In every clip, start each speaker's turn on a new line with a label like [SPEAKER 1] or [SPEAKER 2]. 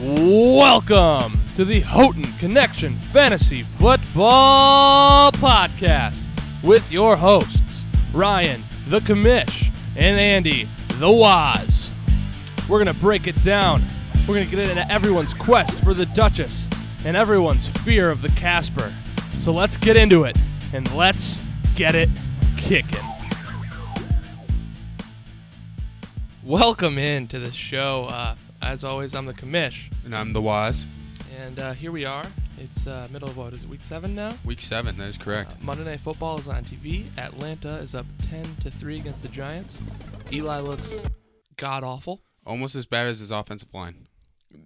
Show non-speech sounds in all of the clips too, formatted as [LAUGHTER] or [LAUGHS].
[SPEAKER 1] Welcome to the Houghton Connection Fantasy Football Podcast with your hosts, Ryan the Commish and Andy the Waz. We're going to break it down. We're going to get into everyone's quest for the Duchess and everyone's fear of the Casper. So let's get into it and let's get it kicking. Welcome in to the show. Uh, as always, I'm the commish,
[SPEAKER 2] And I'm the Waz.
[SPEAKER 1] and uh, here we are. It's uh, middle of what is it, week seven now?
[SPEAKER 2] Week seven, that is correct.
[SPEAKER 1] Uh, Monday Night Football is on TV. Atlanta is up ten to three against the Giants. Eli looks god awful.
[SPEAKER 2] Almost as bad as his offensive line.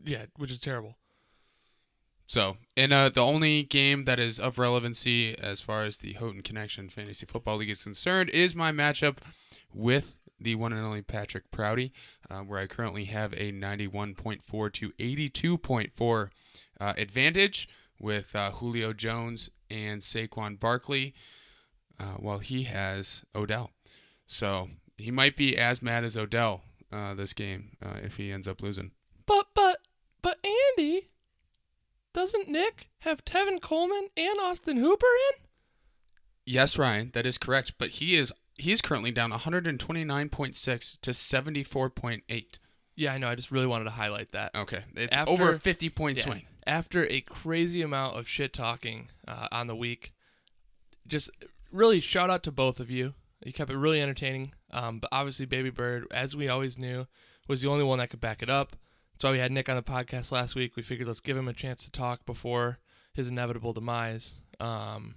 [SPEAKER 1] Yeah, which is terrible.
[SPEAKER 2] So, and uh, the only game that is of relevancy as far as the Houghton Connection Fantasy Football League is concerned is my matchup with the one and only Patrick Prouty, uh, where I currently have a 91.4 to 82.4 uh, advantage with uh, Julio Jones and Saquon Barkley, uh, while he has Odell. So he might be as mad as Odell uh, this game uh, if he ends up losing.
[SPEAKER 1] But but but Andy, doesn't Nick have Tevin Coleman and Austin Hooper in?
[SPEAKER 2] Yes, Ryan, that is correct. But he is he is currently down 129.6 to 74.8.
[SPEAKER 1] Yeah, I know. I just really wanted to highlight that.
[SPEAKER 2] Okay, it's
[SPEAKER 1] After-
[SPEAKER 2] over a 50 point
[SPEAKER 1] Yeah.
[SPEAKER 2] swing.
[SPEAKER 1] After a crazy amount of shit talking uh, on the week, just really shout out to both of you. You kept it really entertaining. Um, but obviously, Baby Bird, as we always knew, was the only one that could back it up. That's why we had Nick on the podcast last week. We figured let's give him a chance to talk before his inevitable demise. Um,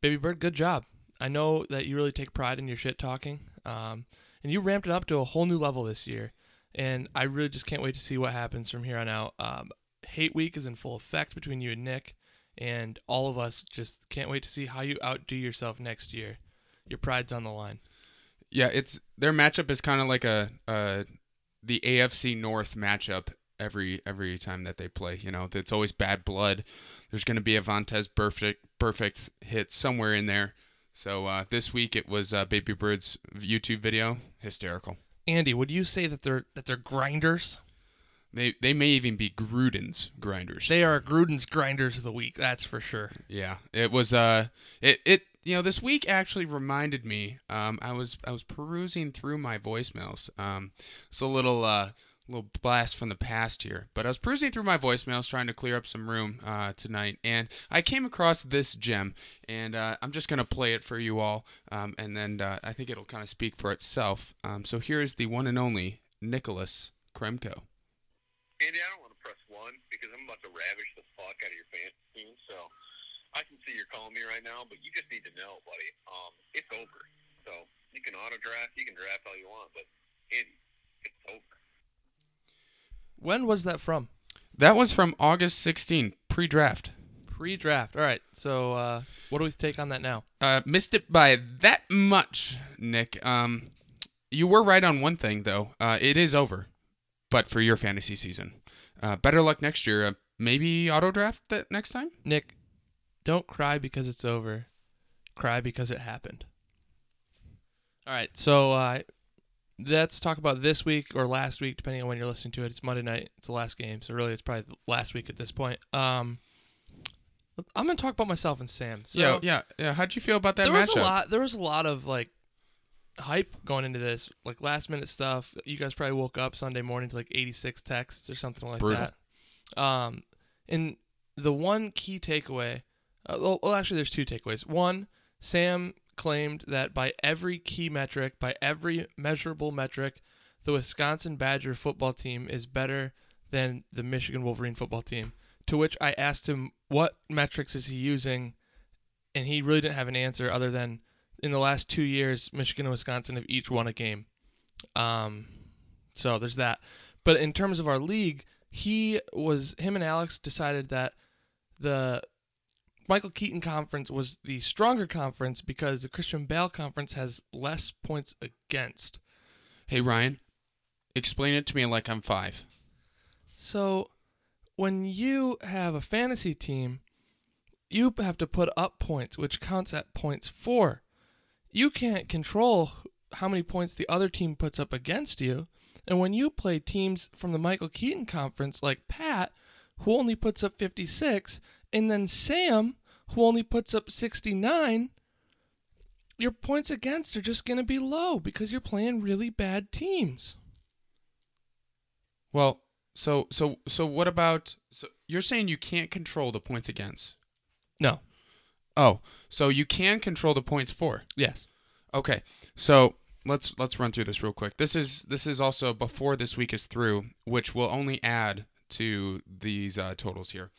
[SPEAKER 1] Baby Bird, good job. I know that you really take pride in your shit talking, um, and you ramped it up to a whole new level this year. And I really just can't wait to see what happens from here on out. Um, hate week is in full effect between you and Nick, and all of us just can't wait to see how you outdo yourself next year. Your pride's on the line.
[SPEAKER 2] Yeah, it's their matchup is kind of like a uh, the AFC North matchup every every time that they play. You know, it's always bad blood. There's going to be a Vontaze Burfict perfect hit somewhere in there. So uh, this week it was uh, Baby Bird's YouTube video, hysterical.
[SPEAKER 1] Andy, would you say that they're that they're grinders?
[SPEAKER 2] They they may even be Gruden's grinders.
[SPEAKER 1] They are Gruden's grinders of the week. That's for sure.
[SPEAKER 2] Yeah, it was. Uh, it it you know this week actually reminded me. Um, I was I was perusing through my voicemails. Um, it's a little uh little blast from the past here, but I was perusing through my voicemails trying to clear up some room uh tonight, and I came across this gem, and uh, I'm just gonna play it for you all. Um, and then uh, I think it'll kind of speak for itself. Um, so here is the one and only Nicholas Kremko.
[SPEAKER 3] Andy, I don't want to press one because I'm about to ravish the fuck out of your fantasy team. So I can see you're calling me right now, but you just need to know, buddy. Um, it's over. So you can auto draft, you can draft all you want, but Andy, it's over.
[SPEAKER 1] When was that from?
[SPEAKER 2] That was from August 16, pre-draft.
[SPEAKER 1] Pre-draft. All right. So uh, what do we take on that now?
[SPEAKER 2] Uh, missed it by that much, Nick. Um, you were right on one thing though. Uh, it is over, but for your fantasy season. Uh, better luck next year. Uh, maybe auto draft that next time.
[SPEAKER 1] Nick, don't cry because it's over. Cry because it happened. All right, so uh, let's talk about this week or last week, depending on when you're listening to it. It's Monday night. It's the last game, so really, it's probably the last week at this point. Um, I'm gonna talk about myself and Sam. So
[SPEAKER 2] yeah, yeah, yeah. How'd you feel about that
[SPEAKER 1] there was a lot. There was a lot of like hype going into this, like last minute stuff. You guys probably woke up Sunday morning to like 86 texts or something like
[SPEAKER 2] Brutal.
[SPEAKER 1] that. Um, and the one key takeaway, uh, well, well, actually, there's two takeaways. One, Sam claimed that by every key metric, by every measurable metric, the Wisconsin Badger football team is better than the Michigan Wolverine football team. To which I asked him, what metrics is he using? And he really didn't have an answer other than in the last two years, Michigan and Wisconsin have each won a game. Um, so there's that. But in terms of our league, he was him and Alex decided that the Michael Keaton conference was the stronger conference because the Christian Bale conference has less points against.
[SPEAKER 2] Hey Ryan, explain it to me like I'm five.
[SPEAKER 1] So when you have a fantasy team, you have to put up points, which counts at points for. You can't control how many points the other team puts up against you. And when you play teams from the Michael Keaton conference like Pat, who only puts up 56, and then Sam, who only puts up 69, your points against are just going to be low because you're playing really bad teams.
[SPEAKER 2] Well, so so so what about so you're saying you can't control the points against?
[SPEAKER 1] No.
[SPEAKER 2] Oh, so you can control the points for.
[SPEAKER 1] Yes.
[SPEAKER 2] Okay. So let's let's run through this real quick. This is this is also before this week is through, which will only add to these uh, totals here.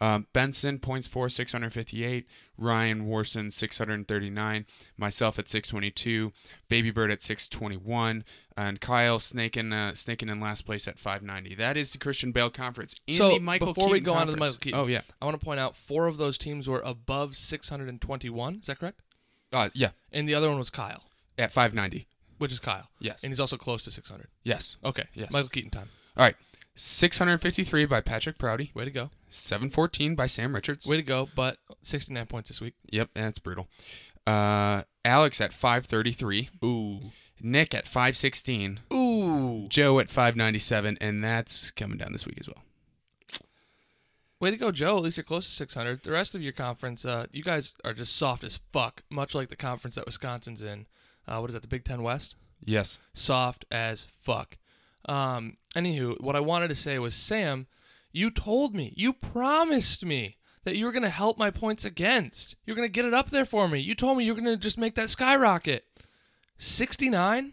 [SPEAKER 2] Um, Benson points for 658, Ryan Warson 639, myself at 622, Baby Bird at 621, and Kyle snaking uh, snaking in last place at 590. That is the Christian Bale Conference. In
[SPEAKER 1] So,
[SPEAKER 2] the Michael
[SPEAKER 1] before we
[SPEAKER 2] Keaton
[SPEAKER 1] go on to the Michael Keaton-
[SPEAKER 2] Oh yeah,
[SPEAKER 1] I want to point out four of those teams were above 621. Is that correct?
[SPEAKER 2] uh, yeah,
[SPEAKER 1] And the other one was Kyle,
[SPEAKER 2] at 590.
[SPEAKER 1] which is Kyle.
[SPEAKER 2] Yes,
[SPEAKER 1] And he's also close to 600.
[SPEAKER 2] yes.
[SPEAKER 1] Okay.
[SPEAKER 2] Yes.
[SPEAKER 1] Michael Keaton time.
[SPEAKER 2] All right. 653 by Patrick Prouty,
[SPEAKER 1] Way to go.
[SPEAKER 2] 714 by Sam Richards.
[SPEAKER 1] Way to go. But 69 points this week.
[SPEAKER 2] Yep, that's brutal. Uh, Alex at 533,
[SPEAKER 1] Ooh.
[SPEAKER 2] Nick at 516,
[SPEAKER 1] Ooh.
[SPEAKER 2] Joe at 597, and that's coming down this week as well.
[SPEAKER 1] Way to go, Joe. At least you're close to 600. The rest of your conference, uh, you guys are just soft as fuck, much like the conference that Wisconsin's in. Uh, what is that, the Big Ten West?
[SPEAKER 2] Yes.
[SPEAKER 1] soft as fuck. Um, anywho, what I wanted to say was, Sam, you told me, you promised me that you were going to help my points against. You're going to get it up there for me. You told me you're going to just make that skyrocket. 69?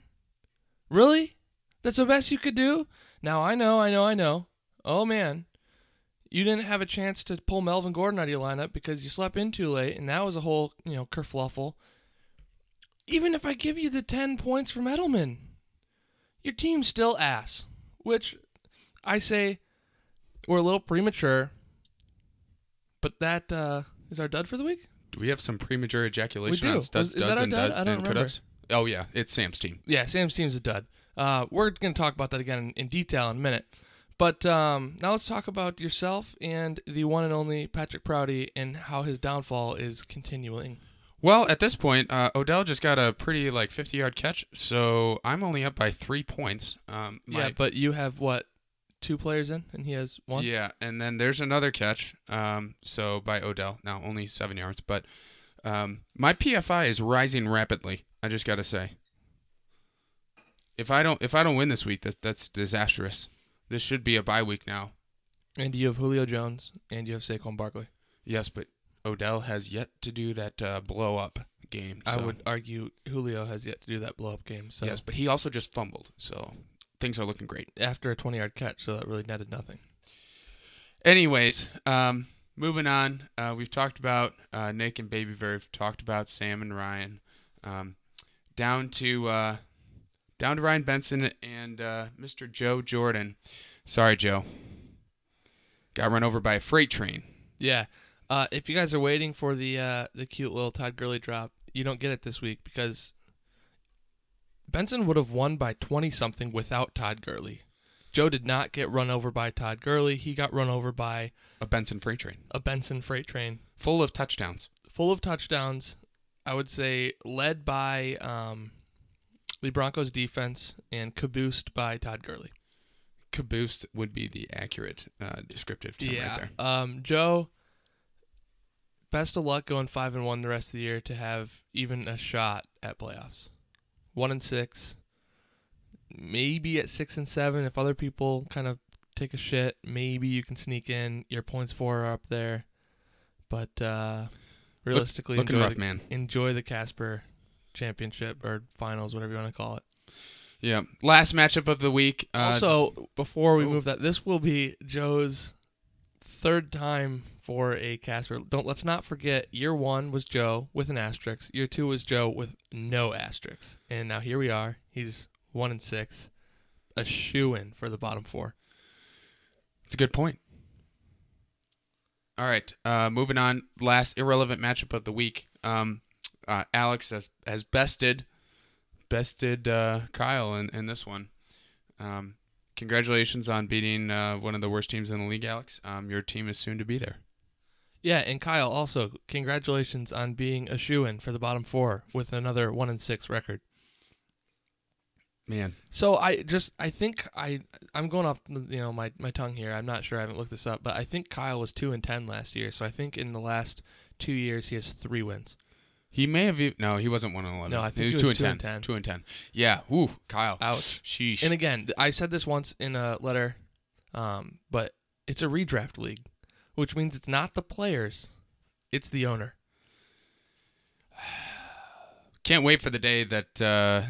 [SPEAKER 1] Really? That's the best you could do? Now, I know, I know, I know. Oh, man. You didn't have a chance to pull Melvin Gordon out of your lineup because you slept in too late, and that was a whole, you know, kerfluffle. Even if I give you the 10 points from Edelman, your team's still ass. Which I say we're a little premature, but that uh, is our dud for the week.
[SPEAKER 2] Do we have some premature ejaculation
[SPEAKER 1] We do.
[SPEAKER 2] on studs,
[SPEAKER 1] Is- is that
[SPEAKER 2] duds, and,
[SPEAKER 1] dud?
[SPEAKER 2] dud,
[SPEAKER 1] I don't
[SPEAKER 2] and
[SPEAKER 1] remember.
[SPEAKER 2] cutups? Oh, yeah. It's Sam's team.
[SPEAKER 1] Yeah, Sam's team's a dud. Uh, we're going to talk about that again in, in detail in a minute. But um, now let's talk about yourself and the one and only Patrick Prouty and how his downfall is continuing.
[SPEAKER 2] Well, at this point, uh, Odell just got a pretty, like, 50 yard catch, so I'm only up by three points. Um,
[SPEAKER 1] yeah, but you have what two players in, and he has one.
[SPEAKER 2] Yeah, and then there's another catch. Um, so by Odell, now only seven yards, but um, my PFI is rising rapidly. I just gotta say, if I don't if I don't win this week, that that's disastrous. This should be a bye week now.
[SPEAKER 1] And you have Julio Jones, and you have Saquon Barkley.
[SPEAKER 2] Yes, but Odell has yet to do that uh, blow up game.
[SPEAKER 1] I would argue Julio has yet to do that blow up game. So
[SPEAKER 2] Yes, but he also just fumbled, so things are looking great.
[SPEAKER 1] after a 20 yard catch, so that really netted nothing.
[SPEAKER 2] Anyways, um, moving on. Uh, we've talked about uh, Nick and Baby Bear. We've talked about Sam and Ryan. Um, down to uh, down to Ryan Benson and uh, Mr. Joe Jordan. Sorry, Joe. Got run over by a freight train.
[SPEAKER 1] Yeah. Uh, if you guys are waiting for the uh, the cute little Todd Gurley drop, you don't get it this week because Benson would have won by 20 something without Todd Gurley. Joe did not get run over by Todd Gurley. He got run over by
[SPEAKER 2] A Benson freight train
[SPEAKER 1] a Benson freight train
[SPEAKER 2] full of touchdowns.
[SPEAKER 1] full of touchdowns. I would say led by um, the Broncos defense and caboosed by Todd Gurley.
[SPEAKER 2] Caboosed would be the accurate uh, descriptive term right there.
[SPEAKER 1] Um, Joe, best of luck going five and one the rest of the year to have even a shot at playoffs. One and six, maybe at six and seven if other people kind of take a shit. Maybe you can sneak in. Your points for are up there, but uh, realistically,
[SPEAKER 2] Looking
[SPEAKER 1] enjoy
[SPEAKER 2] rough,
[SPEAKER 1] the,
[SPEAKER 2] man.
[SPEAKER 1] enjoy the Casper Championship or finals, whatever you want to call it.
[SPEAKER 2] Yeah. Last matchup of the week. Uh,
[SPEAKER 1] also, before we
[SPEAKER 2] oh.
[SPEAKER 1] move that, this will be Joe's third time for a Casper. Don't let's not forget. Year one was Joe with an asterisk. Year two was Joe with no asterisks. And now here we are. He's one and six, a shoe in for the bottom four.
[SPEAKER 2] It's a good point. All right, uh, moving on. Last irrelevant matchup of the week. Um, uh, Alex has, has bested bested uh, Kyle in, in this one. Um, congratulations on beating uh, one of the worst teams in the league, Alex. Um, your team is soon to be there.
[SPEAKER 1] Yeah, and Kyle also congratulations on being a shoe in for the bottom four with another one and six record.
[SPEAKER 2] Man,
[SPEAKER 1] So I just I think I I'm going off you know my my tongue here. I'm not sure. I haven't looked this up, but I think Kyle was two and ten last year. So I think in the last two years he has three wins.
[SPEAKER 2] he may have. e- No, he wasn't one and eleven.
[SPEAKER 1] No, I think
[SPEAKER 2] he was,
[SPEAKER 1] he
[SPEAKER 2] two,
[SPEAKER 1] was
[SPEAKER 2] and,
[SPEAKER 1] two
[SPEAKER 2] 10.
[SPEAKER 1] and 10.
[SPEAKER 2] Two and ten. Yeah. Ooh, Kyle.
[SPEAKER 1] Ouch.
[SPEAKER 2] Sheesh.
[SPEAKER 1] And again, I said this once in a letter, um, but it's a redraft league, which means it's not the players, it's the owner. [SIGHS]
[SPEAKER 2] Can't wait for the day that uh,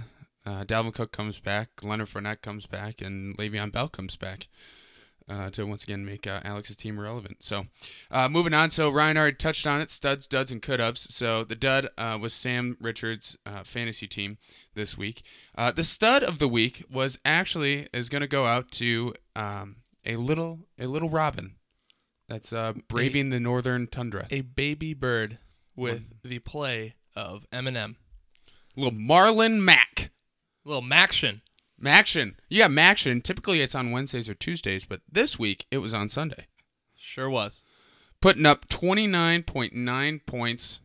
[SPEAKER 2] uh, Dalvin Cook comes back, Leonard Fournette comes back, and Le'Veon Bell comes back uh, to once again make uh, Alex's team relevant. So, uh, moving on. So Ryan already touched on it: studs, duds, and could haves. So the dud uh, was Sam Richards' uh, fantasy team this week. Uh, the stud of the week was actually is going to go out to um, a little a little Robin that's uh, braving the northern tundra.
[SPEAKER 1] A baby bird with the play of Eminem.
[SPEAKER 2] little Marlon Mack.
[SPEAKER 1] Little Maction.
[SPEAKER 2] Maction. Yeah, Maction. Typically it's on Wednesdays or Tuesdays, but this week it was on Sunday.
[SPEAKER 1] Sure was.
[SPEAKER 2] Putting up 29.9 points.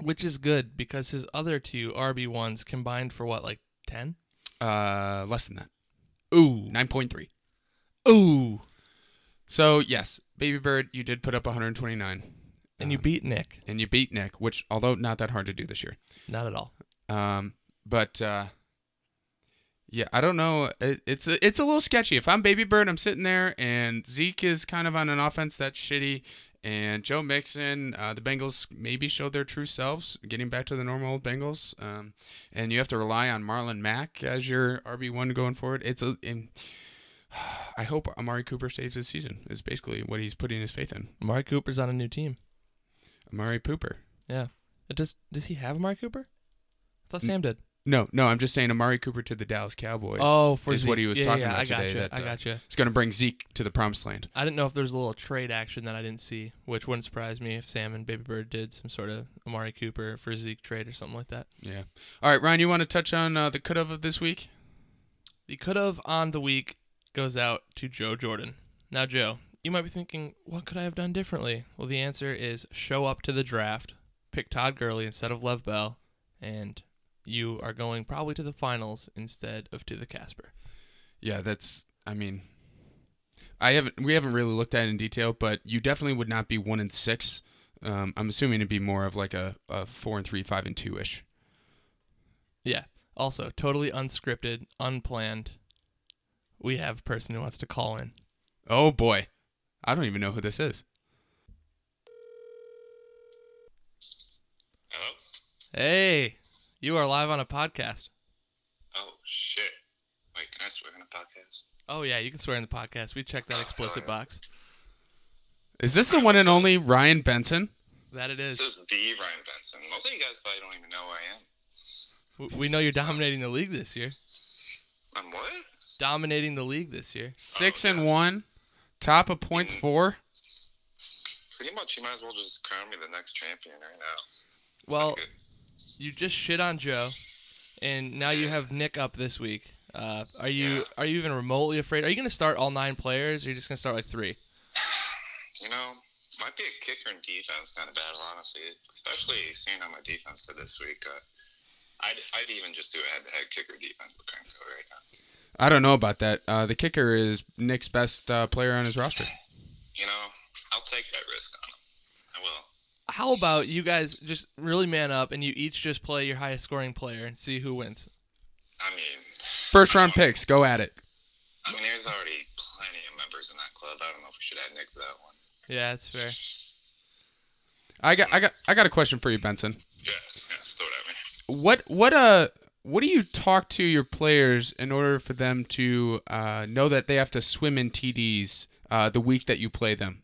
[SPEAKER 1] Which is good because his other two RB1s combined for what, like 10?
[SPEAKER 2] Uh, less than that.
[SPEAKER 1] Ooh.
[SPEAKER 2] 9.3.
[SPEAKER 1] Ooh.
[SPEAKER 2] So, yes, Baby Bird, you did put up 129.
[SPEAKER 1] And you
[SPEAKER 2] Um,
[SPEAKER 1] beat Nick.
[SPEAKER 2] and you beat Nick, which, although not that hard to do this year.
[SPEAKER 1] Not at all.
[SPEAKER 2] Um, but, uh, yeah, I don't know. It, it's a, it's a little sketchy. If I'm Baby Bird, I'm sitting there, and Zeke is kind of on an offense that's shitty, and Joe Mixon, uh, the Bengals maybe showed their true selves, getting back to the normal old Bengals. Um, and you have to rely on Marlon Mack as your RB one going forward. It's a, and [SIGHS] I hope Amari Cooper saves his season. Is basically what he's putting his faith in.
[SPEAKER 1] Amari Cooper's on a new team.
[SPEAKER 2] Amari Pooper.
[SPEAKER 1] Yeah. Uh, Does does he have Amari Cooper? I thought
[SPEAKER 2] N-
[SPEAKER 1] Sam did.
[SPEAKER 2] No, no, I'm just saying Amari Cooper to the Dallas Cowboys.
[SPEAKER 1] Oh, for
[SPEAKER 2] is what he was
[SPEAKER 1] Yeah,
[SPEAKER 2] talking
[SPEAKER 1] yeah,
[SPEAKER 2] about
[SPEAKER 1] I
[SPEAKER 2] today.
[SPEAKER 1] Gotcha.
[SPEAKER 2] that,
[SPEAKER 1] I
[SPEAKER 2] uh,
[SPEAKER 1] gotcha.
[SPEAKER 2] It's going to bring Zeke to the promised land.
[SPEAKER 1] I didn't know if there was a little trade action that I didn't see, which wouldn't surprise me if Sam and Baby Bird did some sort of Amari Cooper for Zeke trade or something like that.
[SPEAKER 2] Yeah. All right, Ryan, you want to touch on uh, the could of this week?
[SPEAKER 1] The could have on the week goes out to Joe Jordan. Now, Joe, you might be thinking, what could I have done differently? Well, the answer is show up to the draft, pick Todd Gurley instead of Lev Bell, and you are going probably to the finals instead of to the Casper.
[SPEAKER 2] Yeah, that's. I mean, I haven't. We haven't really looked at it in detail, but you definitely would not be one and six. Um, I'm assuming it'd be more of like a, a four and three, five and two ish.
[SPEAKER 1] Yeah. Also, totally unscripted, unplanned. We have a person who wants to call in.
[SPEAKER 2] Oh boy, I don't even know who this is.
[SPEAKER 4] Hello?
[SPEAKER 1] Hey, you are live on a podcast.
[SPEAKER 4] Oh, shit. Wait, can I swear on a podcast?
[SPEAKER 1] Oh yeah, you can swear in the podcast. We checked that oh, explicit box.
[SPEAKER 2] Is this the one and only Ryan Benson?
[SPEAKER 1] That it is.
[SPEAKER 4] This
[SPEAKER 1] is.
[SPEAKER 4] is the Ryan Benson. Most of you guys probably don't even know who I am.
[SPEAKER 1] We know you're dominating the league this year.
[SPEAKER 4] I'm what?
[SPEAKER 1] Dominating the league this year.
[SPEAKER 2] Six and one, top of points for.
[SPEAKER 4] Pretty much, you might as well just crown me the next champion right now.
[SPEAKER 1] Well, you just shit on Joe, and now you have Nick up this week. Uh, are you are you even remotely afraid? Are you going to start all nine players, or are you just going to start like three? [SIGHS]
[SPEAKER 4] You know, might be a kicker and defense kind of battle, honestly. Especially seeing how my defense did this week. Uh, I'd, I'd even just do a head-to-head kicker defense with Kremko right now.
[SPEAKER 2] I don't know about that. Uh, the kicker is Nick's best uh, player on his roster.
[SPEAKER 4] You know, I'll take that risk on him. I will.
[SPEAKER 1] How about you guys just really man up and you each just play your highest scoring player and see who wins?
[SPEAKER 4] I mean,
[SPEAKER 2] First round picks, go at it.
[SPEAKER 4] I mean, there's already plenty of members in that club. I don't know if we should add Nick to that one.
[SPEAKER 1] Yeah, that's fair.
[SPEAKER 2] I got, I got, I got a question for you, Benson.
[SPEAKER 4] Yes, yes, throw it at me.
[SPEAKER 2] What, what, uh, what do you talk to your players in order for them to uh, know that they have to swim in TDs uh, the week that you play them?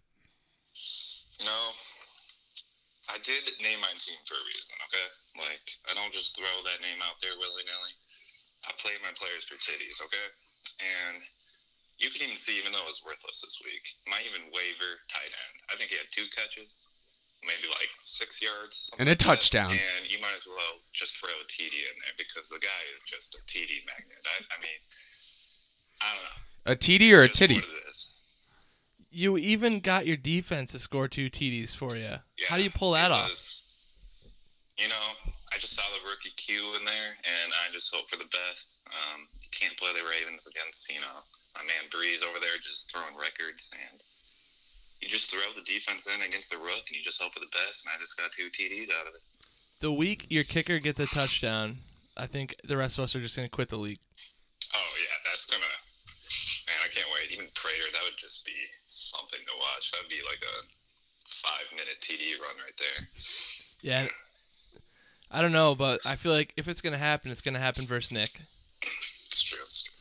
[SPEAKER 4] You know, I did name my team for a reason, okay? Like, I don't just throw that name out there willy nilly. I play my players for titties, okay? And you can even see, even though it was worthless this week, my even waiver tight end. I think he had two catches, maybe like six yards.
[SPEAKER 2] And a
[SPEAKER 4] like that.
[SPEAKER 2] touchdown.
[SPEAKER 4] And you might as well just throw a TD in there because the guy is just a TD magnet. I, I mean, I don't know.
[SPEAKER 2] A TD or a titty?
[SPEAKER 4] what it is.
[SPEAKER 1] You even got your defense to score two TDs for you.
[SPEAKER 4] Yeah,
[SPEAKER 1] How do you pull that off?
[SPEAKER 4] was- you know, I just saw the rookie Q in there, and I just hope for the best. Um, you can't play the Ravens against, you know, my man Brees over there just throwing records, and you just throw the defense in against the rook, and you just hope for the best. And I just got two TDs out of it.
[SPEAKER 1] The week your kicker gets a touchdown, I think the rest of us are just gonna quit the league.
[SPEAKER 4] Oh yeah, that's gonna. Man, I can't wait. Even Prater, that would just be something to watch. That'd be like a five-minute TD run right there.
[SPEAKER 1] Yeah. I don't know, but I feel like if it's gonna happen, it's gonna happen versus Nick.
[SPEAKER 4] It's true. It's true.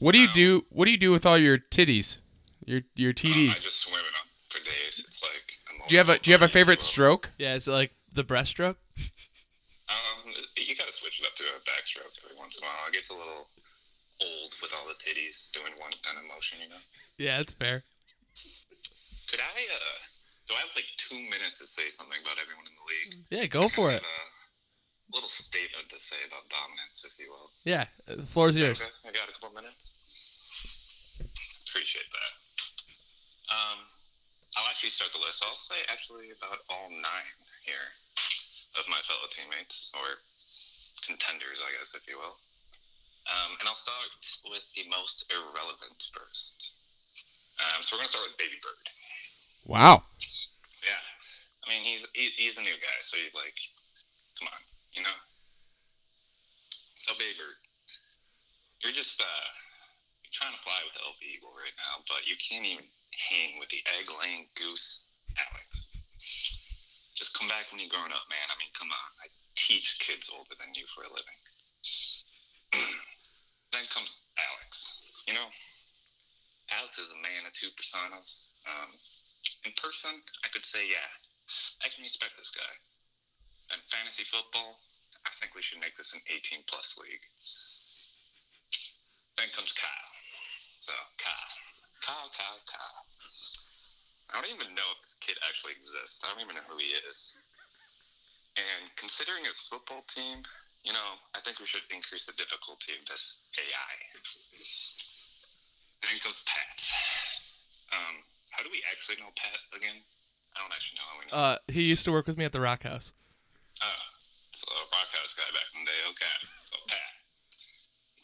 [SPEAKER 2] What do you do? What do you do with all your titties? Your your
[SPEAKER 4] Um, I
[SPEAKER 2] TDs?
[SPEAKER 4] just swim in them for days. It's like. I'm
[SPEAKER 2] Do you have a Do you have a favorite stroke?
[SPEAKER 1] Yeah, is it like the breaststroke?
[SPEAKER 4] Um, you gotta switch it up to a backstroke every once in a while. It gets a little old with all the titties doing one kind of motion, you know.
[SPEAKER 1] Yeah, it's fair.
[SPEAKER 4] Could I? uh Do I have like two minutes to say something about everyone in the league?
[SPEAKER 1] Yeah, go for it.
[SPEAKER 4] have a little statement to say about dominance, if you will.
[SPEAKER 1] Yeah, the floor is
[SPEAKER 4] Is
[SPEAKER 1] yours.
[SPEAKER 4] Okay, I got a couple minutes. Appreciate that. Um, I'll actually start the list. I'll say actually about all nine here of my fellow teammates or contenders, I guess, if you will. Um, and I'll start with the most irrelevant first. Um, so we're gonna start with Baby Bird.
[SPEAKER 2] Wow.
[SPEAKER 4] Yeah, I mean he's he, he's a new guy, so you like, come on, you know. So Baby Bird, you're just uh, you're trying to fly with the LV Eagle right now, but you can't even hang with the egg-laying goose, Alex. Just come back when you're grown up, man. I mean, come on. I teach kids older than you for a living. [CLEARS THROAT] then comes Alex. You know, Alex is a man of two personas. Um, in person, I could say, yeah, I can respect this guy. In fantasy football, I think we should make this an 18 plus league. Then comes Kyle. So, Kyle. Kyle, Kyle, Kyle. I don't even know if this kid actually exists. I don't even know who he is. And considering his football team, you know, I think we should increase the difficulty of this AI. Then comes Pat. Um, how do we actually know Pat again? I don't actually know how we know.
[SPEAKER 1] Uh, he used to work with me at the Rock House.
[SPEAKER 4] Oh, so Rockhouse guy back in the day. Okay, so Pat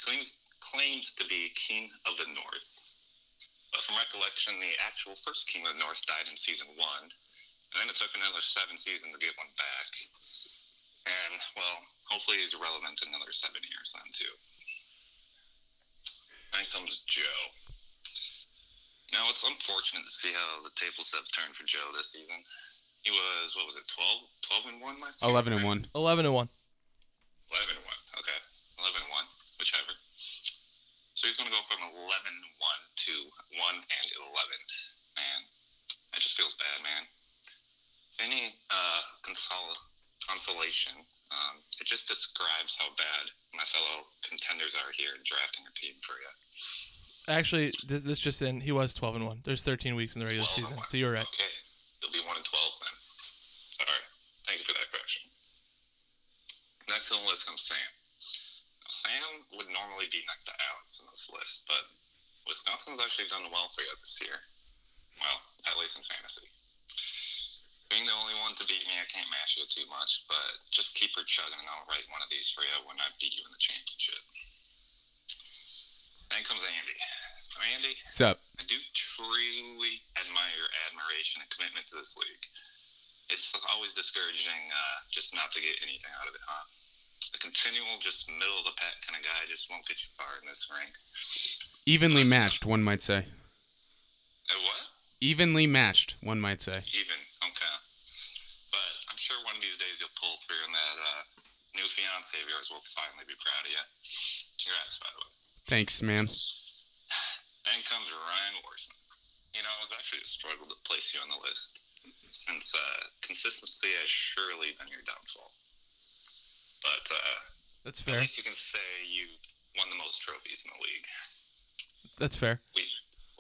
[SPEAKER 4] claims claims to be king of the North, from recollection, the actual first King of the North died in season one, and then it took another seven seasons to get one back. And well, hopefully he's relevant another seven years then too. Then comes Joe. Now it's unfortunate to see how the tables have turned for Joe this season. He was what was it 12, 12 and one last year?
[SPEAKER 2] Eleven and one.
[SPEAKER 1] Eleven and one.
[SPEAKER 4] Eleven and one. Okay, eleven and one, whichever. So he's gonna go from 11 and one 2, 1, and 11. Man, It just feels bad, man. Any uh, consol- consolation, um, it just describes how bad my fellow contenders are here in drafting a team for you.
[SPEAKER 1] Actually, this, this just in, he was 12 and 1. There's 13 weeks in the regular season, so you're right.
[SPEAKER 4] Okay. He'll be 1 and 12 then. All right. Thank you for that correction. Next on the list comes Sam. Sam would normally be next to Alex on this list, but Wisconsin's actually done well for you this year. Well, at least in fantasy. Being the only one to beat me, I can't mash you too much, but just keep her chugging and I'll write one of these for you when I beat you in the championship. Then comes Andy. So, Andy,
[SPEAKER 2] What's up?
[SPEAKER 4] I do truly admire your admiration and commitment to this league. It's always discouraging uh, just not to get anything out of it, huh? A continual, just middle of the pack kind of guy just won't get you far in this ring.
[SPEAKER 2] Evenly matched, one might say.
[SPEAKER 4] Uh, what?
[SPEAKER 2] Evenly matched, one might say.
[SPEAKER 4] Even. Okay. But I'm sure one of these days you'll pull through and that uh, new fiance of yours will finally be proud of you. Congrats, by the way.
[SPEAKER 2] Thanks, man.
[SPEAKER 4] Then comes Ryan Warson. You know, it was actually a struggle to place you on the list since uh, consistency has surely been your downfall. But uh,
[SPEAKER 1] That's
[SPEAKER 4] at
[SPEAKER 1] fair.
[SPEAKER 4] least you can say you won the most trophies in the league.
[SPEAKER 1] That's fair.
[SPEAKER 4] We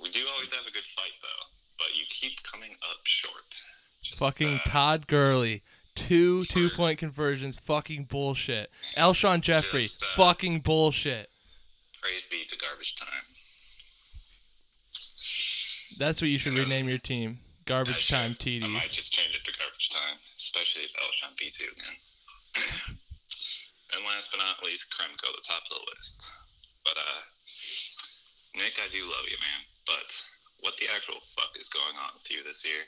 [SPEAKER 4] we do always have a good fight though, but you keep coming up short. Just,
[SPEAKER 1] Fucking
[SPEAKER 4] uh,
[SPEAKER 1] Todd Gurley. Two two point conversions. Fucking bullshit. Alshon Jeffery.
[SPEAKER 4] Just, uh,
[SPEAKER 1] Fucking bullshit.
[SPEAKER 4] praise be to garbage time.
[SPEAKER 1] That's what you should rename your team. Garbage
[SPEAKER 4] should-
[SPEAKER 1] time
[SPEAKER 4] I might just change it to garbage time, especially if Alshon beats you again. And last but not least, Kremko, the top of the list. But uh, Nick, I do love you, man. But what the actual fuck is going on with you this year?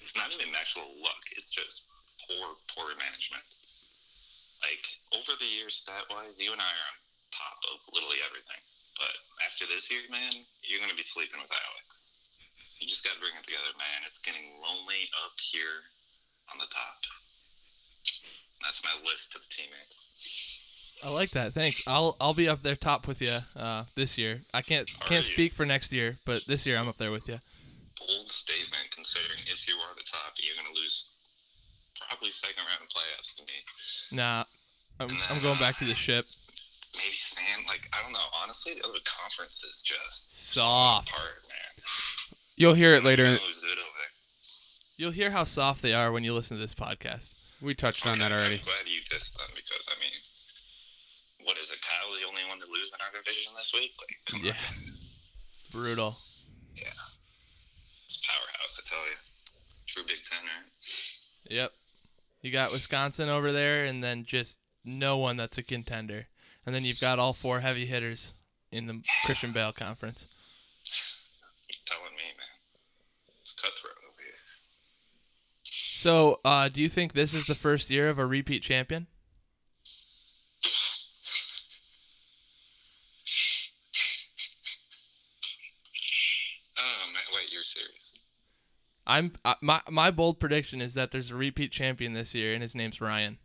[SPEAKER 4] It's not even actual luck. It's just poor, poor management. Like over the years, stat wise, you and I are on top of literally everything. But after this year, man, you're gonna be sleeping with Alex. You just gotta bring it together, man. It's getting lonely up here on the top. That's my list of teammates.
[SPEAKER 1] I like that. Thanks. I'll I'll be up there top with you uh, this year. I can't
[SPEAKER 4] Are
[SPEAKER 1] can't
[SPEAKER 4] you?
[SPEAKER 1] speak for next year, but this year I'm up there with you.
[SPEAKER 4] Bold statement, considering if you are the top, you're gonna lose probably second round of playoffs to me.
[SPEAKER 1] Nah, I'm I'm going back to the ship.
[SPEAKER 4] Maybe Sam. Like I don't know. Honestly, the other conference is just
[SPEAKER 1] Soft.
[SPEAKER 4] apart, man.
[SPEAKER 2] You'll hear it later.
[SPEAKER 4] You know who's good over there.
[SPEAKER 1] You'll hear how soft they are when you listen to this podcast.
[SPEAKER 2] We touched on that
[SPEAKER 4] Okay,
[SPEAKER 2] already.
[SPEAKER 4] I'm glad you dissed them because I mean, what is it? Kyle the only one to lose in our division this week? Like, come
[SPEAKER 1] Yeah.
[SPEAKER 4] on.
[SPEAKER 1] Brutal.
[SPEAKER 4] yeah. It's powerhouse, I tell you. True Big Ten, right?
[SPEAKER 1] Yep. You got Wisconsin over there, and then just no one that's a contender. And then you've got all four heavy hitters in the Christian Bale Conference.
[SPEAKER 4] You're telling me, man. It's cutthroat over here.
[SPEAKER 1] So, uh, do you think this is the first year of a repeat champion?
[SPEAKER 4] Oh man, wait, you're serious?
[SPEAKER 1] I'm uh, my my bold prediction is that there's a repeat champion this year, and his name's Ryan.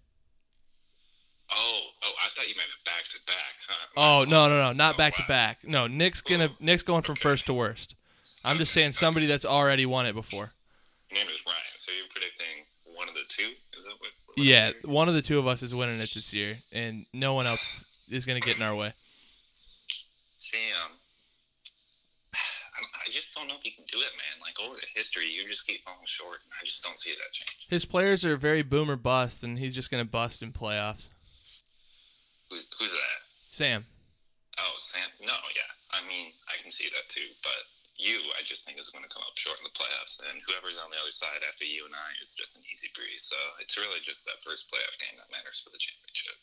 [SPEAKER 4] Oh, oh, I thought you meant back to back, huh?
[SPEAKER 1] Oh no no no, not
[SPEAKER 4] Oh,
[SPEAKER 1] back to back. No, Nick's gonna Nick's going from first to worst. I'm just saying somebody that's already won it before.
[SPEAKER 4] Name is Ryan, so you're predicting one of the two? Is that what? what
[SPEAKER 1] Yeah, one of the two of us is winning it this year, and no one else is gonna get in our way.
[SPEAKER 4] Sam, I- just don't know if you can do it, man. Like over the history, you just keep falling short, and I just don't see that change.
[SPEAKER 1] His players are very boomer bust, and he's just gonna bust in playoffs.
[SPEAKER 4] Who's who's that?
[SPEAKER 1] Sam,
[SPEAKER 4] Oh, Sam. No, yeah. I mean, I can see that too. But you, I just think is going to come up short in the playoffs, and whoever's on the other side after you and I is just an easy breeze. So it's really just that first playoff game that matters for the championship.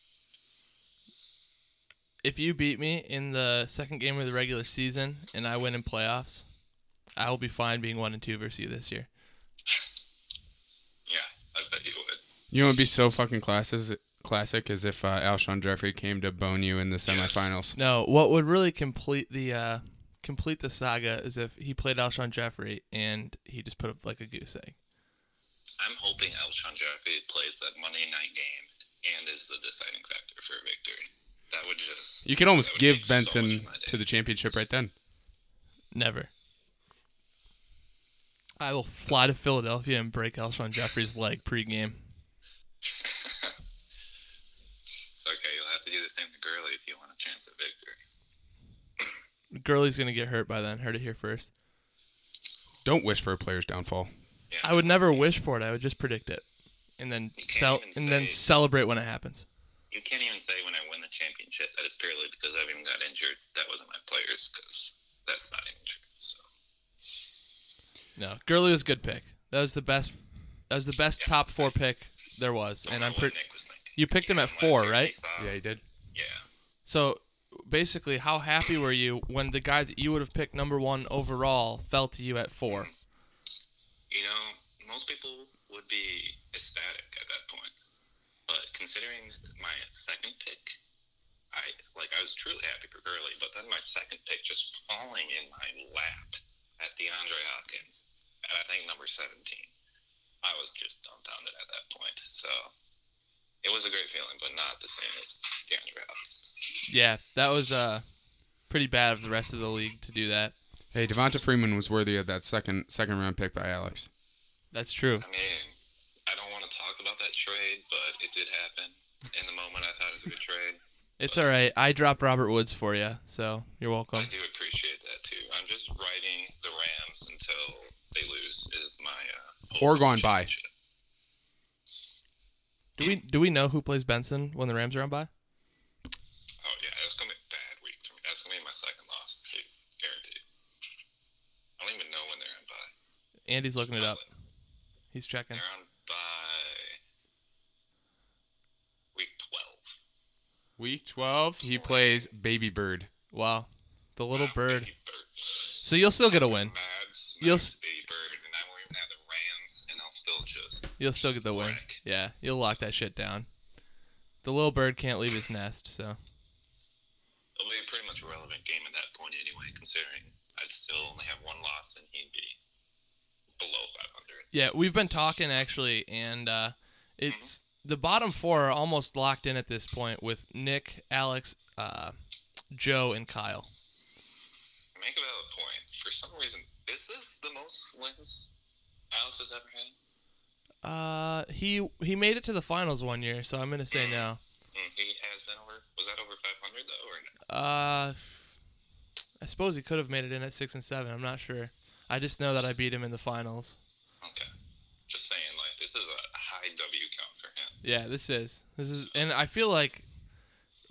[SPEAKER 1] if you beat me in the second game of the regular season and I win in playoffs, I will be fine being one and two versus you this year.
[SPEAKER 4] Yeah, I bet you would.
[SPEAKER 2] You know what would be so fucking classes, classic as if uh, Alshon Jeffery came to bone you in the semifinals.
[SPEAKER 1] No, what would really complete the uh, complete the saga is if he played Alshon Jeffery and he just put up like a goose egg.
[SPEAKER 4] I'm hoping Alshon Jeffery plays that Monday night game and is the deciding factor for a victory. That would just.
[SPEAKER 2] You could almost give
[SPEAKER 4] make so
[SPEAKER 2] Benson
[SPEAKER 4] of my day.
[SPEAKER 2] to the championship right then.
[SPEAKER 1] Never. I will fly to Philadelphia and break Alshon Jeffery's leg pregame. [LAUGHS]
[SPEAKER 4] It's okay. You'll have to do the same to Gurley if you want a chance at victory.
[SPEAKER 1] Gurley's gonna get hurt by then. Heard it here first.
[SPEAKER 2] Don't wish for a player's downfall.
[SPEAKER 4] Yeah.
[SPEAKER 1] I would never wish for it. I would just predict it, and then
[SPEAKER 4] You can't
[SPEAKER 1] cel-
[SPEAKER 4] even
[SPEAKER 1] and then celebrate when it happens.
[SPEAKER 4] You can't even say when I win the championship that it's purely because I've even got injured. That wasn't my players because that's not even true. So
[SPEAKER 1] No, Gurley was a good pick. That was the best. That was the best
[SPEAKER 4] Yeah.
[SPEAKER 1] top four pick there was,
[SPEAKER 4] don't
[SPEAKER 1] and
[SPEAKER 4] know
[SPEAKER 1] I'm pretty.
[SPEAKER 4] Nick was thinking.
[SPEAKER 1] You picked him at four, right?
[SPEAKER 2] Yeah, he did.
[SPEAKER 4] Yeah.
[SPEAKER 1] So basically, how happy were you when the guy that you would have picked number one overall fell to you at four?
[SPEAKER 4] You know, most people would be ecstatic at that point. But considering my second pick, I like I was truly happy for Gurley, but then my second pick just falling in my lap at DeAndre Hopkins at I think number seventeen. I was just dumbfounded at that point. So it was a great feeling, but not the same as DeAndre Hopkins.
[SPEAKER 1] Yeah, that was uh pretty bad of the rest of the league to do that.
[SPEAKER 2] Hey, Devonta Freeman was worthy of that second second round pick by Alex.
[SPEAKER 1] That's true.
[SPEAKER 4] I mean, I don't want to talk about that trade, but it did happen. In the moment, I thought it was a good trade.
[SPEAKER 1] It's all right. I dropped Robert Woods for you, so you're welcome.
[SPEAKER 4] I do appreciate that too. I'm just riding the Rams until they lose. Is my uh,
[SPEAKER 2] Or
[SPEAKER 4] for
[SPEAKER 2] gone
[SPEAKER 4] bye.
[SPEAKER 1] Do we do we know who plays Benson when the Rams are on bye?
[SPEAKER 4] Oh yeah, that's gonna be a bad week for me. That's gonna be my second loss, dude. guaranteed. I don't even know when they're on by.
[SPEAKER 1] Andy's looking it up. He's checking.
[SPEAKER 4] They're on bye week 12.
[SPEAKER 2] Week 12, he plays Baby Bird.
[SPEAKER 1] Wow, the little bird.
[SPEAKER 4] Bird.
[SPEAKER 1] So you'll still get a win. You'll s-
[SPEAKER 4] baby bird, and I won't even have the Rams, and I'll still just.
[SPEAKER 1] You'll still get the win.
[SPEAKER 4] wreck.
[SPEAKER 1] Yeah, you'll lock that shit down. The little bird can't leave his nest, so
[SPEAKER 4] It'll be a pretty much irrelevant game at that point anyway, considering I'd still only have one loss and he'd be below 500.
[SPEAKER 1] yeah, we've been talking actually, and uh, it's the bottom four are almost locked in at this point with Nick, Alex, uh, Joe, and Kyle.
[SPEAKER 4] Make a valid point. For some reason, is this the most wins Alex has ever had?
[SPEAKER 1] Uh, he he made it to the finals one year, so I'm gonna say no.
[SPEAKER 4] Mm, he has been over. Was that over 500 though, or no?
[SPEAKER 1] Uh, I suppose he could have made it in at six and seven. I'm not sure. I just know that I beat him in the finals.
[SPEAKER 4] Okay. Just saying, like this is a high W count for him.
[SPEAKER 1] Yeah, this is this is, and I feel like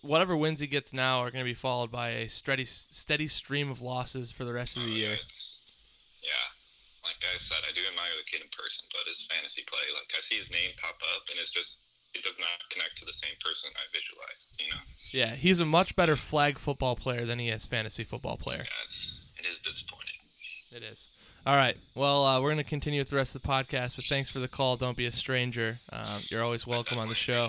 [SPEAKER 1] whatever wins he gets now are going to be followed by a steady steady stream of losses for the rest of the
[SPEAKER 4] Uh,
[SPEAKER 1] year.
[SPEAKER 4] Yeah. Like I said, I do admire the kid in person, but his fantasy play, like I see his name pop up, and it's just it does not connect to the same person I visualized. You know,
[SPEAKER 1] Yeah, he's a much better flag football player than he is fantasy football player.
[SPEAKER 4] yeah, it's it is disappointing.
[SPEAKER 1] It is. All right. Well, uh, we're going to continue with the rest of the podcast, but thanks for the call. Don't be a stranger. Um, you're always welcome on the show.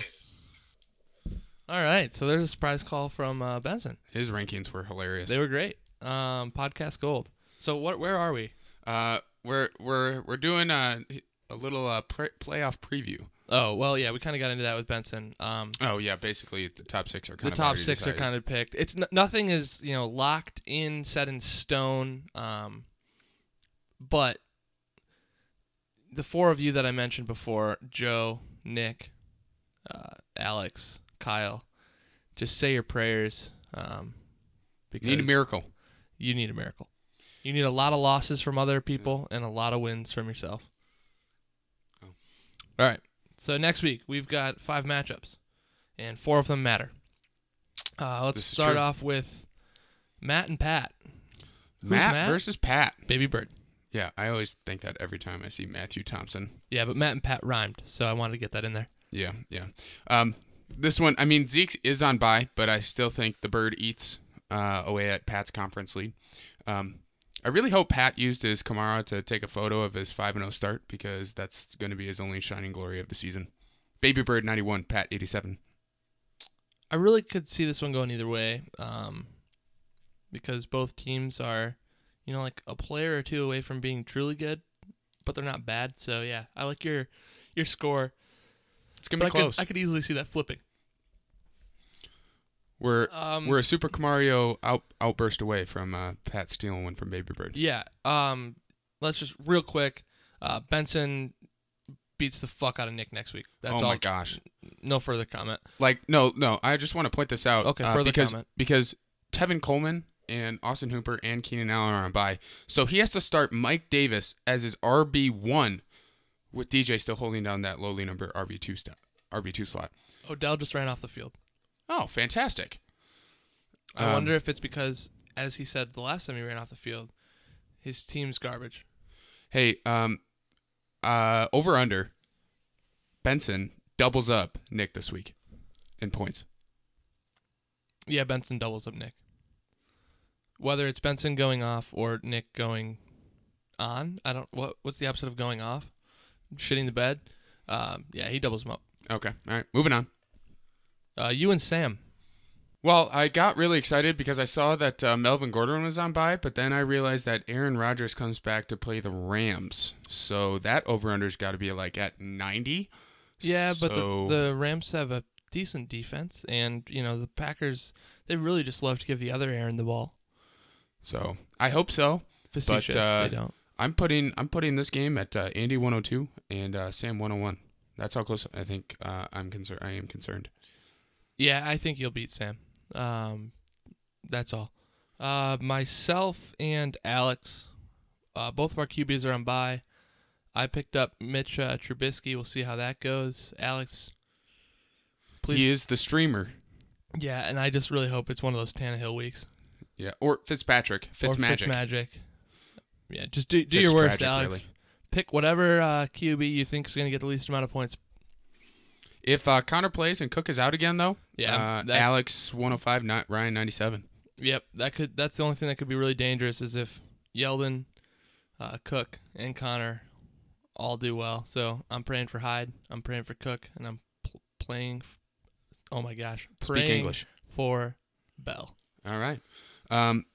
[SPEAKER 1] All right. So there's a surprise call from uh, Benson.
[SPEAKER 2] His rankings were hilarious.
[SPEAKER 1] They were great. Um, podcast gold. So what? Where are we?
[SPEAKER 2] uh, we're we're we're doing a, a little uh, pre- playoff preview.
[SPEAKER 1] Oh well, yeah, we kind of got into that with Benson. Um,
[SPEAKER 2] Oh yeah, basically the top six are kind of
[SPEAKER 1] The
[SPEAKER 2] top
[SPEAKER 1] six are kind of picked. It's n- nothing is you know locked in, set in stone. Um, but the four of you that I mentioned before, Joe, Nick, uh, Alex, Kyle, just say your prayers. Um, because
[SPEAKER 2] need a miracle.
[SPEAKER 1] You need a miracle. You need a lot of losses from other people and a lot of wins from yourself.
[SPEAKER 2] Oh.
[SPEAKER 1] All right. So next week we've got five matchups, and four of them matter. Uh, let's start
[SPEAKER 2] true.
[SPEAKER 1] off with Matt and Pat.
[SPEAKER 2] Matt,
[SPEAKER 1] Matt?
[SPEAKER 2] versus Pat.
[SPEAKER 1] Baby Bird.
[SPEAKER 2] Yeah, I always think that every time I see Matthew Thompson.
[SPEAKER 1] Yeah, but Matt and Pat rhymed, so I wanted to get that in there.
[SPEAKER 2] Yeah, yeah. Um, this one, I mean, Zeke is on bye, but I still think the bird eats uh, away at Pat's conference lead. Um, I really hope Pat used his Kamara to take a photo of his 5 0 start because that's going to be his only shining glory of the season. Baby Bird 91, Pat 87.
[SPEAKER 1] I really could see this one going either way, um, because both teams are, you know, like a player or two away from being truly good, but they're not bad. So yeah, I like your your score.
[SPEAKER 2] It's going
[SPEAKER 1] But
[SPEAKER 2] to
[SPEAKER 1] I
[SPEAKER 2] be close.
[SPEAKER 1] could I could easily see that flipping.
[SPEAKER 2] we're,
[SPEAKER 1] Um,
[SPEAKER 2] we're a Super Mario out, outburst away from uh, Pat stealing one from Baby Bird.
[SPEAKER 1] Yeah. Um, let's just real quick. Uh, Benson beats the fuck out of Nick next week. That's all.
[SPEAKER 2] oh
[SPEAKER 1] all.
[SPEAKER 2] my gosh.
[SPEAKER 1] No further comment.
[SPEAKER 2] Like no, no. I just want to point this out.
[SPEAKER 1] Okay,
[SPEAKER 2] uh,
[SPEAKER 1] further
[SPEAKER 2] because
[SPEAKER 1] comment.
[SPEAKER 2] because Tevin Coleman and Austin Hooper and Keenan Allen are on bye, so he has to start Mike Davis as his RB one, with DJ still holding down that lowly number RB two slot. RB two slot.
[SPEAKER 1] Odell just ran off the field.
[SPEAKER 2] Oh, fantastic!
[SPEAKER 1] I
[SPEAKER 2] Um,
[SPEAKER 1] wonder if it's because, as he said the last time he ran off the field, his team's garbage.
[SPEAKER 2] Hey, um, uh, over under. Benson doubles up Nick this week, in points.
[SPEAKER 1] Yeah, Benson doubles up Nick. Whether it's Benson going off or Nick going on, I don't. What what's the opposite of going off? Shitting the bed. Um, yeah, he doubles him up.
[SPEAKER 2] Okay, all right, moving on.
[SPEAKER 1] Uh, you and Sam.
[SPEAKER 2] Well, I got really excited because I saw that uh, Melvin Gordon was on bye, but then I realized that Aaron Rodgers comes back to play the Rams. So that over under's got to be like at 90.
[SPEAKER 1] Yeah, but the the Rams have a decent defense, and you know the Packers. They really just love to give the other Aaron the ball.
[SPEAKER 2] So I hope so.
[SPEAKER 1] Facetious,
[SPEAKER 2] uh,
[SPEAKER 1] they don't.
[SPEAKER 2] I'm putting I'm putting this game at uh, Andy 102 and uh, Sam 101. That's how close I think uh, I'm concerned. I am concerned.
[SPEAKER 1] Yeah, I think you'll beat Sam. Um, that's all. Uh, myself and Alex, uh, both of our QBs are on bye. I picked up Mitch uh, Trubisky. We'll see how that goes. Alex, please.
[SPEAKER 2] He is the streamer.
[SPEAKER 1] Yeah, and I just really hope it's one of those Tannehill weeks.
[SPEAKER 2] Yeah, or Fitzpatrick. Fitz
[SPEAKER 1] or
[SPEAKER 2] magic.
[SPEAKER 1] Fitzmagic. Yeah, just do do
[SPEAKER 2] Fitz
[SPEAKER 1] your worst,
[SPEAKER 2] tragic,
[SPEAKER 1] Alex.
[SPEAKER 2] really.
[SPEAKER 1] Pick whatever uh, QB you think is going to get the least amount of points.
[SPEAKER 2] If uh, Connor plays and Cook is out again, though,
[SPEAKER 1] Yeah,
[SPEAKER 2] uh,
[SPEAKER 1] that-
[SPEAKER 2] Alex 105, not Ryan 97.
[SPEAKER 1] Yep, that could. That's the only thing that could be really dangerous is if Yeldon, uh, Cook, and Connor all do well. So I'm praying for Hyde. I'm praying for Cook, and I'm pl- playing. F- oh my gosh,
[SPEAKER 2] Speak English.
[SPEAKER 1] for Bell.
[SPEAKER 2] All right. Um,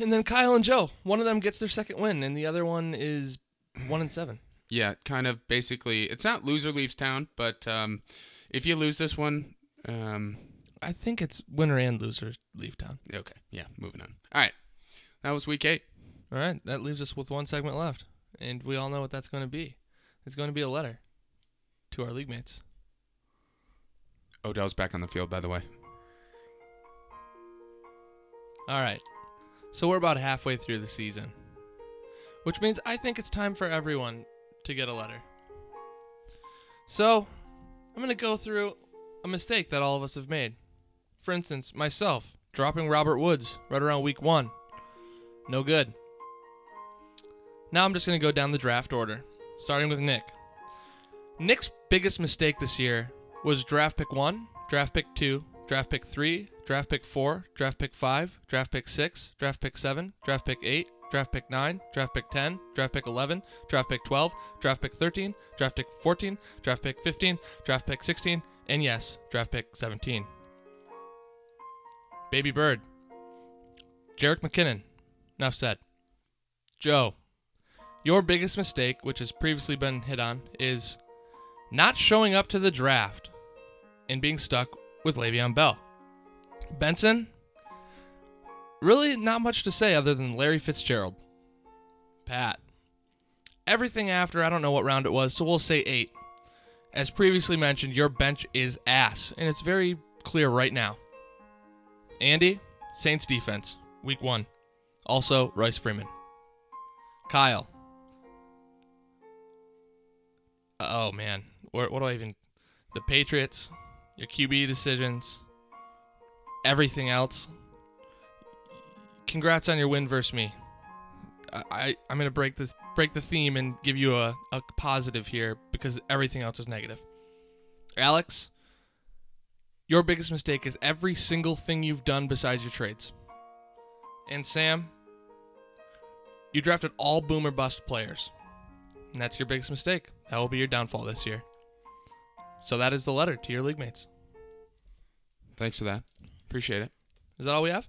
[SPEAKER 1] And then Kyle and Joe. One of them gets their second win, and the other one is one and seven.
[SPEAKER 2] yeah, kind of basically, it's not loser leaves town, but um, if you lose this one, um,
[SPEAKER 1] I think it's winner and loser leave town.
[SPEAKER 2] okay, yeah, moving on. All right. That was week eight.
[SPEAKER 1] All right, that leaves us with one segment left, and we all know what that's going to be. It's going to be a letter to our league mates.
[SPEAKER 2] Odell's back on the field, by the way.
[SPEAKER 1] All right. So we're about halfway through the season, which means I think it's time for everyone to get a letter. So I'm going to go through a mistake that all of us have made. For instance, myself dropping Robert Woods right around week one. No good. Now I'm just going to go down the draft order, starting with Nick. Nick's biggest mistake this year was draft pick one, draft pick two, draft pick three, draft pick four, draft pick five, draft pick six, draft pick seven, draft pick eight, draft pick nine, draft pick 10, draft pick 11, draft pick 12, draft pick 13, draft pick 14, draft pick 15, draft pick 16, and yes, draft pick 17. Baby Bird. Jerick McKinnon. Enough said. Joe, your biggest mistake, which has previously been hit on, is not showing up to the draft and being stuck with Le'Veon Bell. Benson, really not much to say other than Larry Fitzgerald. Pat, everything after, I don't know what round it was, so we'll say eight. As previously mentioned, your bench is ass, and it's very clear right now. Andy, Saints defense, week one. Also, Royce Freeman. Kyle. Oh man, what, what do I even? The Patriots, your QB decisions, everything else. Congrats on your win versus me. I, I I'm gonna break this break the theme and give you a, a positive here because everything else is negative. Alex, your biggest mistake is every single thing you've done besides your trades. And Sam, you drafted all boomer bust players. And that's your biggest mistake. That will be your downfall this year. So that is the letter to your league mates.
[SPEAKER 2] Thanks for that. Appreciate it.
[SPEAKER 1] Is that all we have?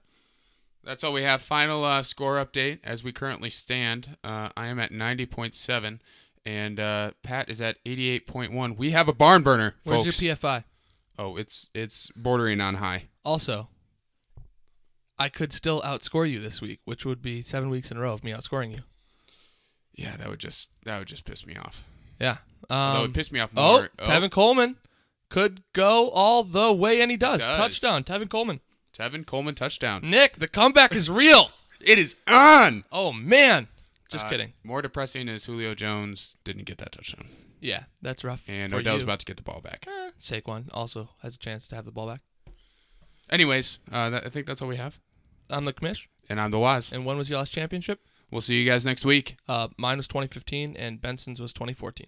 [SPEAKER 2] That's all we have. Final uh, score update as we currently stand. Uh, I am at 90.7, and uh, Pat is at 88.1. We have a barn burner,
[SPEAKER 1] Where's
[SPEAKER 2] folks.
[SPEAKER 1] your PFI?
[SPEAKER 2] oh, it's it's bordering on high.
[SPEAKER 1] Also, I could still outscore you this week, which would be seven weeks in a row of me outscoring you.
[SPEAKER 2] Yeah, that would just that would just piss me off.
[SPEAKER 1] Yeah.
[SPEAKER 2] that
[SPEAKER 1] Um,
[SPEAKER 2] would piss me off more.
[SPEAKER 1] oh,
[SPEAKER 2] more.
[SPEAKER 1] Tevin Coleman could go all the way, and he does.
[SPEAKER 2] Does.
[SPEAKER 1] Touchdown, Tevin Coleman.
[SPEAKER 2] Tevin Coleman touchdown.
[SPEAKER 1] Nick, the comeback is real.
[SPEAKER 2] It is on.
[SPEAKER 1] Oh man. Just
[SPEAKER 2] Uh,
[SPEAKER 1] kidding.
[SPEAKER 2] More depressing is Julio Jones didn't get that touchdown,
[SPEAKER 1] Yeah, that's rough.
[SPEAKER 2] and Odell's
[SPEAKER 1] you.
[SPEAKER 2] about to get the ball back.
[SPEAKER 1] Eh, Saquon also has a chance to have the ball back.
[SPEAKER 2] Anyways, uh, that, I think that's all we have.
[SPEAKER 1] I'm the commish.
[SPEAKER 2] And I'm the Waz.
[SPEAKER 1] And when was your last championship?
[SPEAKER 2] We'll see you guys next week.
[SPEAKER 1] Uh, mine was 2015, and Benson's was 2014.